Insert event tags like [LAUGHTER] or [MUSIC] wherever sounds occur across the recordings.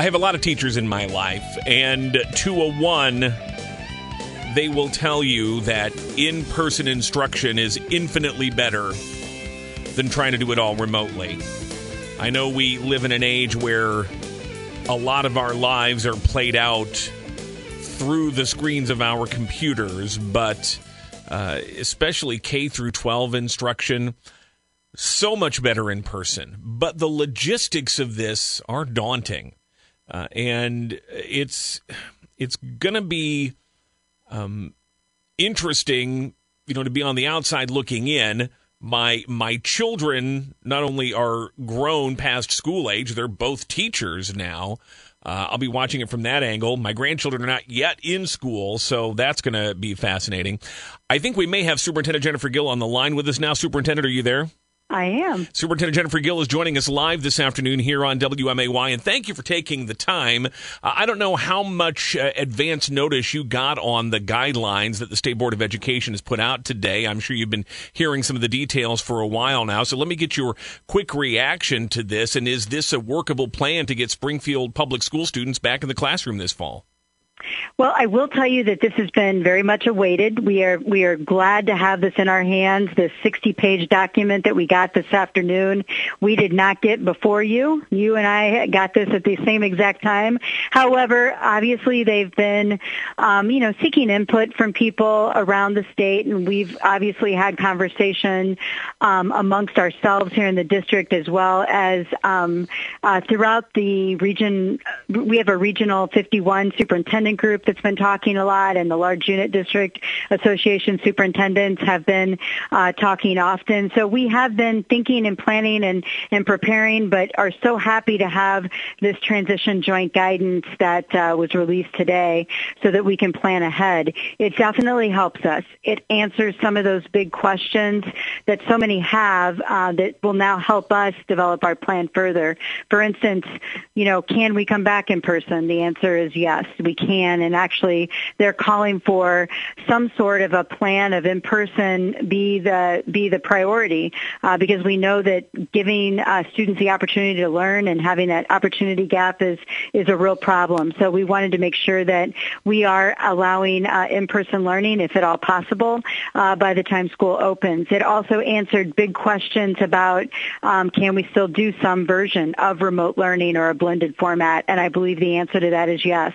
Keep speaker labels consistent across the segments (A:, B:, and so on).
A: I have a lot of teachers in my life, and to a one, they will tell you that in person instruction is infinitely better than trying to do it all remotely. I know we live in an age where a lot of our lives are played out through the screens of our computers, but uh, especially K through 12 instruction, so much better in person. But the logistics of this are daunting, uh, and it's it's going to be um, interesting, you know, to be on the outside looking in. My my children not only are grown past school age they're both teachers now. Uh, i'll be watching it from that angle. My grandchildren are not yet in school so that's going to be fascinating. I think we may have superintendent jennifer gill on the line with us now. Superintendent are you there
B: I am.
A: Superintendent Jennifer Gill is joining us live this afternoon here on WMAY, and thank you for taking the time. Uh, I don't know how much uh, advance notice you got on the guidelines that the State Board of Education has put out today. I'm sure you've been hearing some of the details for a while now. So let me get your quick reaction to this. And is this a workable plan to get Springfield public school students back in the classroom this fall?
B: Well, I will tell you that this has been very much awaited. We are we are glad to have this in our hands. This 60-page document that we got this afternoon, we did not get before you. You and I got this at the same exact time. However, obviously they've been, um, you know, seeking input from people around the state, and we've obviously had conversation um, amongst ourselves here in the district as well as um, uh, throughout the region. We have a regional 51 superintendent group that's been talking a lot, and the large unit district association superintendents have been uh, talking often. So we have been thinking and planning and, and preparing, but are so happy to have this transition joint guidance that uh, was released today so that we can plan ahead. It definitely helps us. It answers some of those big questions that so many have uh, that will now help us develop our plan further. For instance, you know, can we come back in person? The answer is yes, we can And actually, they're calling for some sort of a plan of in-person be the be the priority uh, because we know that giving uh, students the opportunity to learn and having that opportunity gap is is a real problem. So we wanted to make sure that we are allowing uh, in-person learning, if at all possible, uh, by the time school opens. It also answered big questions about um, can we still do some version of remote learning or a blended format, and I believe the answer to that is yes.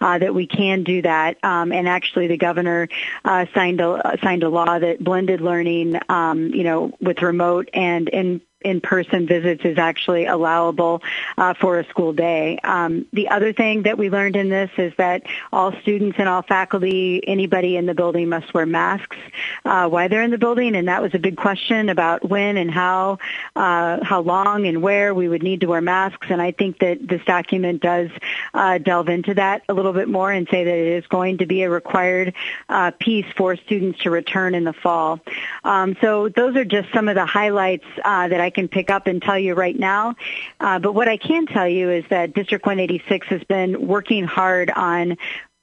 B: Uh, that we can do that. Um, and actually, the governor uh, signed a signed a law that blended learning, um, you know, with remote and in in-person visits is actually allowable uh, for a school day. Um, the other thing that we learned in this is that all students and all faculty, anybody in the building must wear masks uh, while they're in the building, and that was a big question about when and how, uh, how long and where we would need to wear masks. And I think that this document does uh, delve into that a little bit more and say that it is going to be a required uh, piece for students to return in the fall. Um, so those are just some of the highlights uh, that I can pick up and tell you right now. Uh, but what I can tell you is that District 186 has been working hard on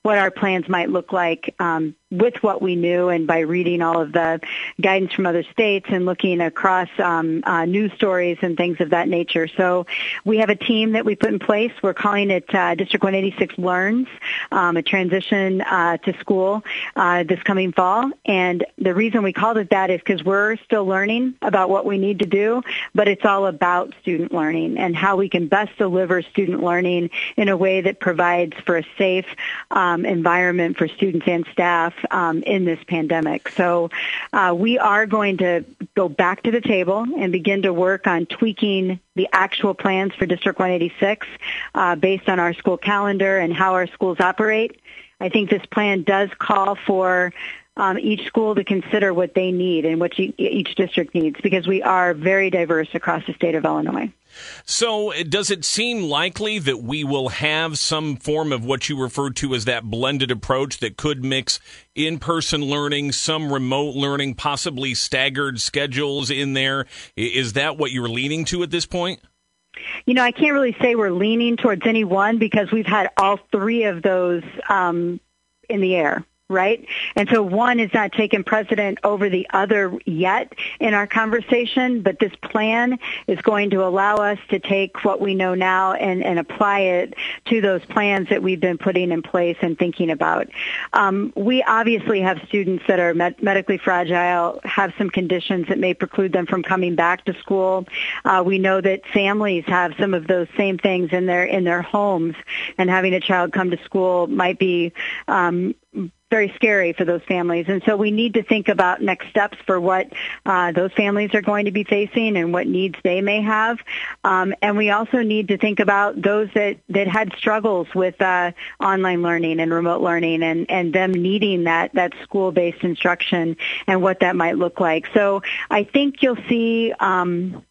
B: what our plans might look like um, with what we knew and by reading all of the guidance from other states and looking across um, uh, news stories and things of that nature. So we have a team that we put in place. We're calling it uh, District 186 Learns, um, a transition uh, to school uh, this coming fall. And the reason we called it that is because we're still learning about what we need to do, but it's all about student learning and how we can best deliver student learning in a way that provides for a safe um, environment for students and staff um, in this pandemic. So uh, we are going to go back to the table and begin to work on tweaking the actual plans for District 186 uh, based on our school calendar and how our schools operate. I think this plan does call for um, each school to consider what they need and what each district needs because we are very diverse across the state of Illinois.
A: So, does it seem likely that we will have some form of what you referred to as that blended approach that could mix in person learning, some remote learning, possibly staggered schedules in there? Is that what you're leaning to at this point?
B: You know, I can't really say we're leaning towards any one because we've had all three of those um, in the air right? And so one is not taking precedent over the other yet in our conversation, but this plan is going to allow us to take what we know now and, and apply it to those plans that we've been putting in place and thinking about. Um, we obviously have students that are med- medically fragile, have some conditions that may preclude them from coming back to school. Uh, we know that families have some of those same things in their in their homes, and having a child come to school might be um, very scary for those families. And so we need to think about next steps for what uh, those families are going to be facing and what needs they may have. Um, and we also need to think about those that, that had struggles with uh, online learning and remote learning and, and them needing that, that school-based instruction and what that might look like. So I think you'll see um,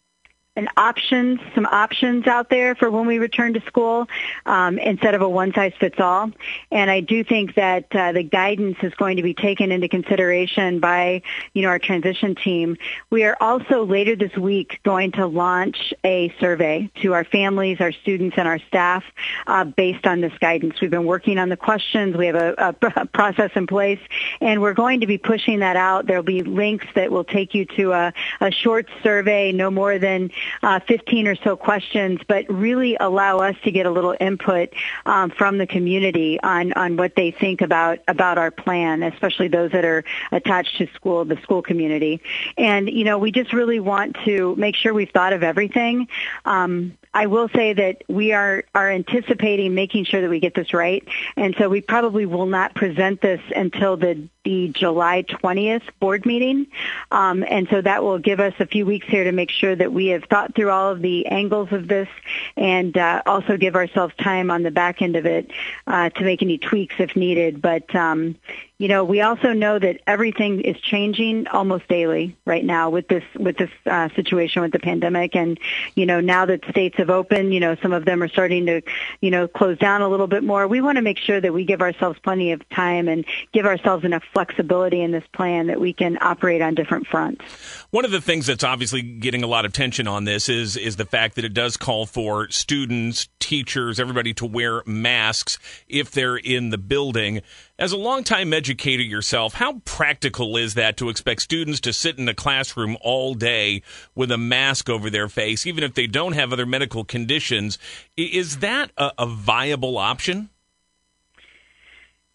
B: an options, some options out there for when we return to school um, instead of a one size fits all. And I do think that uh, the guidance is going to be taken into consideration by you know our transition team. We are also later this week going to launch a survey to our families, our students, and our staff uh, based on this guidance. We've been working on the questions. We have a, a [LAUGHS] process in place, and we're going to be pushing that out. There will be links that will take you to a, a short survey, no more than uh, 15 or so questions, but really allow us to get a little input um, from the community on, on what they think about, about our plan, especially those that are attached to school, the school community. And, you know, we just really want to make sure we've thought of everything. Um, I will say that we are, are anticipating making sure that we get this right. And so we probably will not present this until the, the July 20th board meeting. Um, and so that will give us a few weeks here to make sure that we have thought through all of the angles of this and uh, also give ourselves time on the back end of it uh, to make any tweaks if needed. But um, you know, we also know that everything is changing almost daily right now with this with this uh, situation with the pandemic, and you know, now that states have opened, you know, some of them are starting to, you know, close down a little bit more. We want to make sure that we give ourselves plenty of time and give ourselves enough flexibility in this plan that we can operate on different fronts.
A: One of the things that's obviously getting a lot of tension on this is is the fact that it does call for students, teachers, everybody to wear masks if they're in the building. As a longtime educator yourself, how practical is that to expect students to sit in a classroom all day with a mask over their face, even if they don't have other medical conditions? Is that a, a viable option?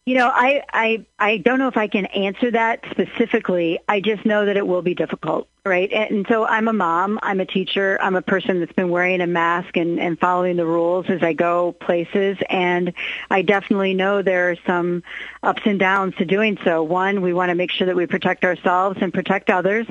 B: You know, I, I I don't know if I can answer that specifically. I just know that it will be difficult, right? And, so I'm a mom, I'm a teacher, I'm a person that's been wearing a mask and, and following the rules as I go places, and I definitely know there are some ups and downs to doing so. One, we want to make sure that we protect ourselves and protect others.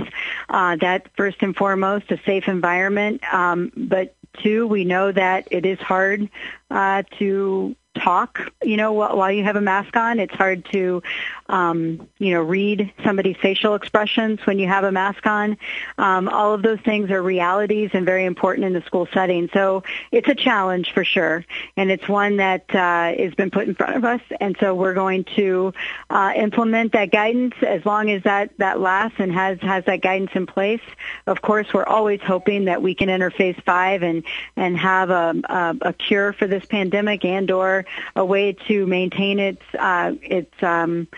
B: Uh, that first and foremost, a safe environment. Um, but two, we know that it is hard uh, to talk, you know, while you have a mask on. It's hard to, um, you know, read somebody's facial expressions when you have a mask on. Um, all of those things are realities and very important in the school setting. So it's a challenge for sure, and it's one that uh, has been put in front of us. And so we're going to uh, implement that guidance as long as that that lasts and has has that guidance in place. Of course, we're always hoping that we can enter phase five and and have a, a, a cure for this pandemic and or a way to maintain its uh, its um,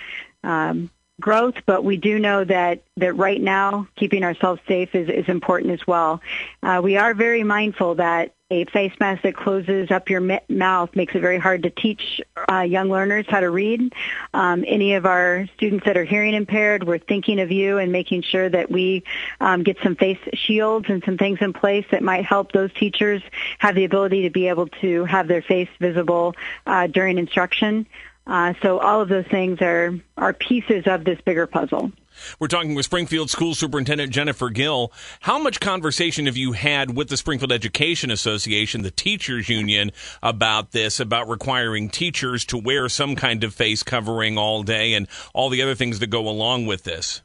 B: um, growth, but we do know that, that right now keeping ourselves safe is, is important as well. Uh, we are very mindful that a face mask that closes up your mouth makes it very hard to teach uh, young learners how to read. Um, any of our students that are hearing impaired, we're thinking of you and making sure that we um, get some face shields and some things in place that might help those teachers have the ability to be able to have their face visible uh, during instruction. Uh, so all of those things are, are pieces of this bigger puzzle.
A: We're talking with Springfield School Superintendent Jennifer Gill. How much conversation have you had with the Springfield Education Association, the teachers union, about this, about requiring teachers to wear some kind of face covering all day and all the other things that go along with this?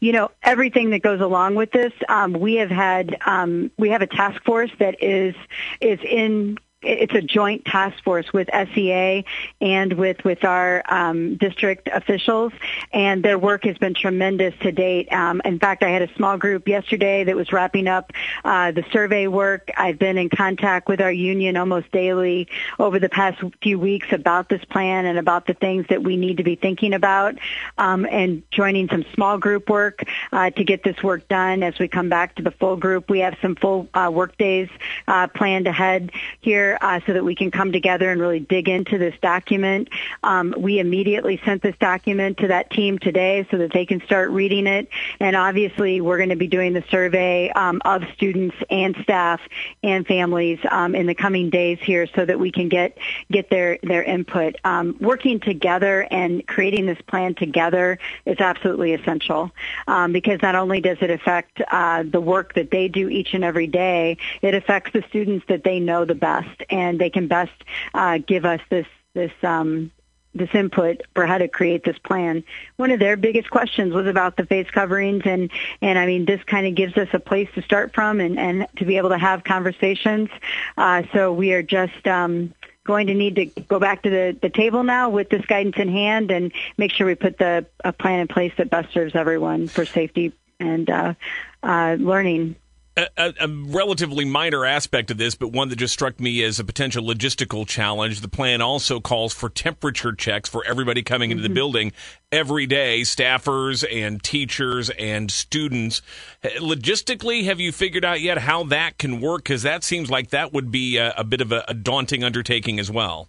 B: you know everything that goes along with this. Um, we have had um, we have a task force that is is in it's a joint task force with SEA and with with our um, district officials, and their work has been tremendous to date. Um, in fact, I had a small group yesterday that was wrapping up uh, the survey work. I've been in contact with our union almost daily over the past few weeks about this plan and about the things that we need to be thinking about, um, and joining some small group work uh, to get this work done. As we come back to the full group, we have some full uh, work days uh, planned ahead here uh, so that we can come together and really dig into this document. Um, we immediately sent this document to that team today so that they can start reading it. And obviously, we're going to be doing the survey um, of students and staff and families um, in the coming days here so that we can get get their their input. Um, working together and creating this plan together is absolutely essential um, because not only does it affect uh, the work that they do each and every day, it affects the students that they know the best and they can best uh, give us this this um, this input for how to create this plan. One of their biggest questions was about the face coverings and, and I mean, this kind of gives us a place to start from and, and to be able to have conversations. Uh, so we are just, um, going to need to go back to the, the table now with this guidance in hand and make sure we put the a plan in place that best serves everyone for safety and uh, uh, learning
A: a, a, relatively minor aspect of this, but one that just struck me as a potential logistical challenge. The plan also calls for temperature checks for everybody coming into the mm-hmm. building every day, staffers and teachers and students. Logistically, have you figured out yet how that can work? Because that seems like that would be a, a bit of a daunting undertaking as well.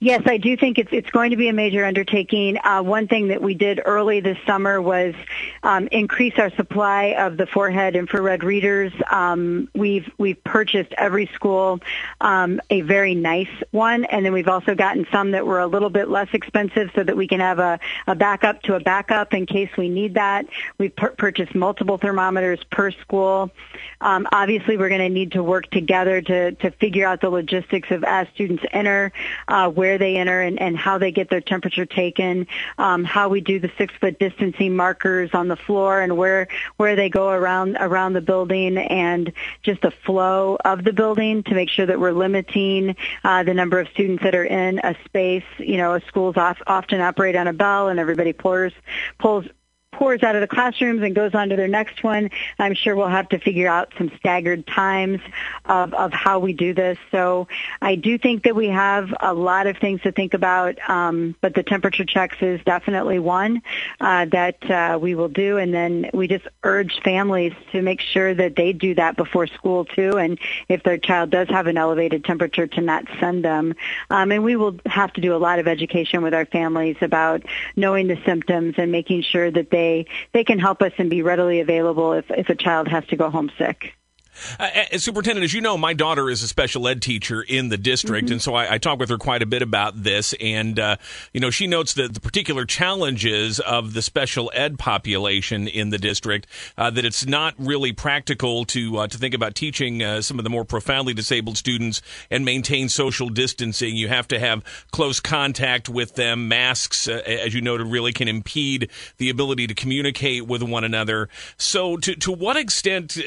B: Yes, I do think it's it's going to be a major undertaking. Uh, one thing that we did early this summer was um, increase our supply of the forehead infrared readers. Um, we've we've purchased every school um, a very nice one, and then we've also gotten some that were a little bit less expensive, so that we can have a, a backup to a backup in case we need that. We've pur- purchased multiple thermometers per school. Um, obviously, we're going to need to work together to to figure out the logistics of as students enter uh, where where they enter and, and how they get their temperature taken, um, how we do the six foot distancing markers on the floor and where where they go around around the building and just the flow of the building to make sure that we're limiting uh, the number of students that are in a space. You know, schools off, often operate on a bell and everybody pours pulls pours out of the classrooms and goes on to their next one. I'm sure we'll have to figure out some staggered times of, of how we do this. So I do think that we have a lot of things to think about, um, but the temperature checks is definitely one uh, that uh, we will do. And then we just urge families to make sure that they do that before school too. And if their child does have an elevated temperature, to not send them. Um, and we will have to do a lot of education with our families about knowing the symptoms and making sure that they they they can help us and be readily available if if a child has to go home sick.
A: Uh, uh, Superintendent, as you know, my daughter is a special ed teacher in the district, mm-hmm. and so I, I, talk with her quite a bit about this. And uh, you know, she notes that the particular challenges of the special ed population in the district uh, that it's not really practical to uh, to think about teaching uh, some of the more profoundly disabled students and maintain social distancing. You have to have close contact with them. Masks, as you noted, really can impede the ability to communicate with one another. So, to to what extent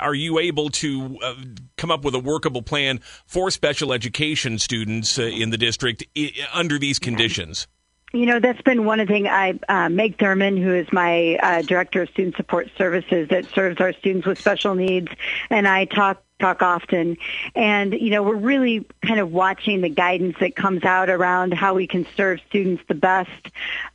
A: are you able to uh, come up with a workable plan for special education students uh, in the district I- under these conditions?
B: You know, that's been one of the things I, uh, Meg Thurman, who is my uh, director of student support services that serves our students with special needs, and I talk talk often. And, you know, we're really kind of watching the guidance that comes out around how we can serve students the best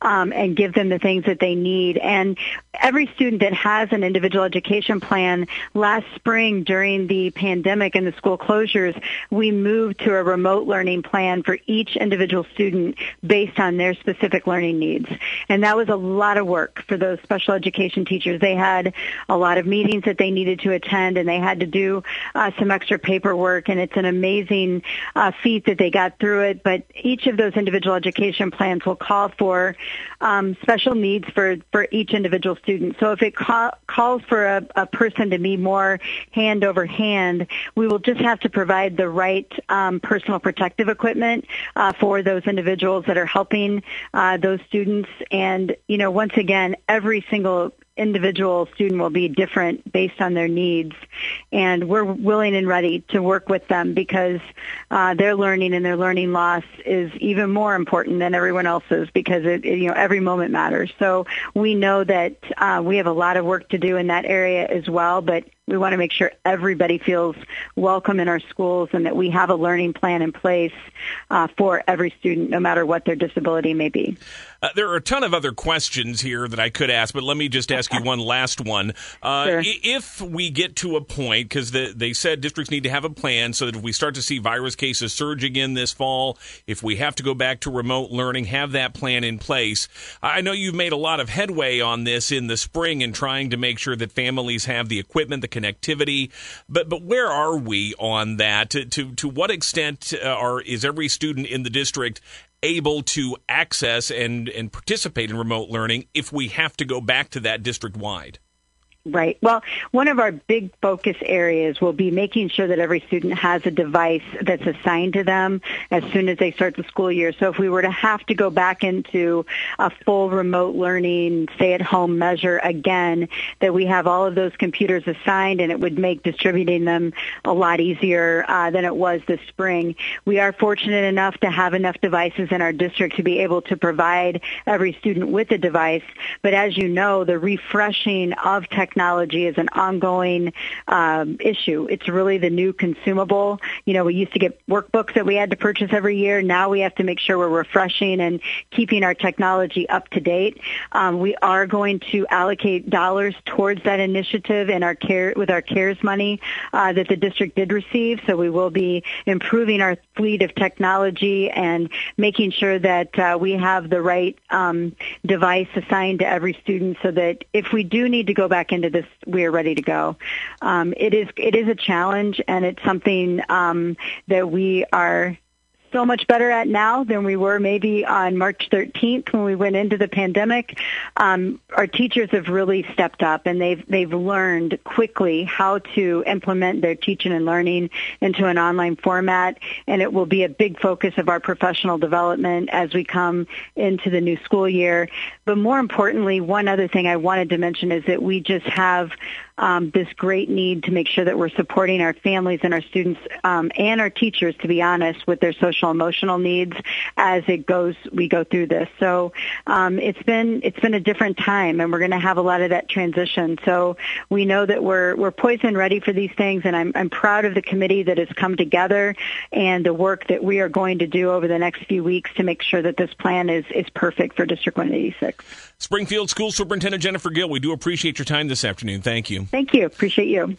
B: um, and give them the things that they need. And every student that has an individual education plan, last spring during the pandemic and the school closures, we moved to a remote learning plan for each individual student based on their specific learning needs. And that was a lot of work for those special education teachers. They had a lot of meetings that they needed to attend and they had to do uh, some extra paperwork, and it's an amazing uh, feat that they got through it. But each of those individual education plans will call for um, special needs for, for each individual student. So if it ca- calls for a, a person to be more hand over hand, we will just have to provide the right um, personal protective equipment uh, for those individuals that are helping uh, those students. And, you know, once again, every single individual student will be different based on their needs. And we're willing and ready to work with them because uh, their learning and their learning loss is even more important than everyone else's because it, it you know every moment matters. So we know that uh, we have a lot of work to do in that area as well, but we want to make sure everybody feels welcome in our schools and that we have a learning plan in place uh, for every student, no matter what their disability may be.
A: Uh, there are a ton of other questions here that I could ask, but let me just ask you [LAUGHS] one last one. Uh,
B: sure.
A: If we get to a point, because the, they said districts need to have a plan so that if we start to see virus cases surge again this fall, if we have to go back to remote learning, have that plan in place. I know you've made a lot of headway on this in the spring in trying to make sure that families have the equipment, the connectivity, but but where are we on that? To to, to what extent uh, are is every student in the district able to access and, and participate in remote learning if we have to go back to that district wide?
B: Right. Well, one of our big focus areas will be making sure that every student has a device that's assigned to them as soon as they start the school year. So if we were to have to go back into a full remote learning, stay-at-home measure again, that we have all of those computers assigned and it would make distributing them a lot easier uh, than it was this spring. We are fortunate enough to have enough devices in our district to be able to provide every student with a device. But as you know, the refreshing of technology technology is an ongoing um, issue. It's really the new consumable. You know, we used to get workbooks that we had to purchase every year. Now we have to make sure we're refreshing and keeping our technology up to date. Um, we are going to allocate dollars towards that initiative in our care with our CARES money uh, that the district did receive. So we will be improving our fleet of technology and making sure that uh, we have the right um, device assigned to every student so that if we do need to go back into this, we are ready to go. Um, it is it is a challenge, and it's something um, that we are so much better at now than we were maybe on March 13th when we went into the pandemic. Um, our teachers have really stepped up and they've they've learned quickly how to implement their teaching and learning into an online format, and it will be a big focus of our professional development as we come into the new school year. But more importantly, one other thing I wanted to mention is that we just have um, this great need to make sure that we're supporting our families and our students um, and our teachers, to be honest, with their social emotional needs as it goes we go through this. So um, it's been it's been a different time, and we're going to have a lot of that transition. So we know that we're we're poised and ready for these things, and I'm I'm proud of the committee that has come together and the work that we are going to do over the next few weeks to make sure that this plan is is perfect for District 186.
A: Springfield School Superintendent Jennifer Gill, we do appreciate your time this afternoon. Thank you.
B: Thank you. Appreciate you.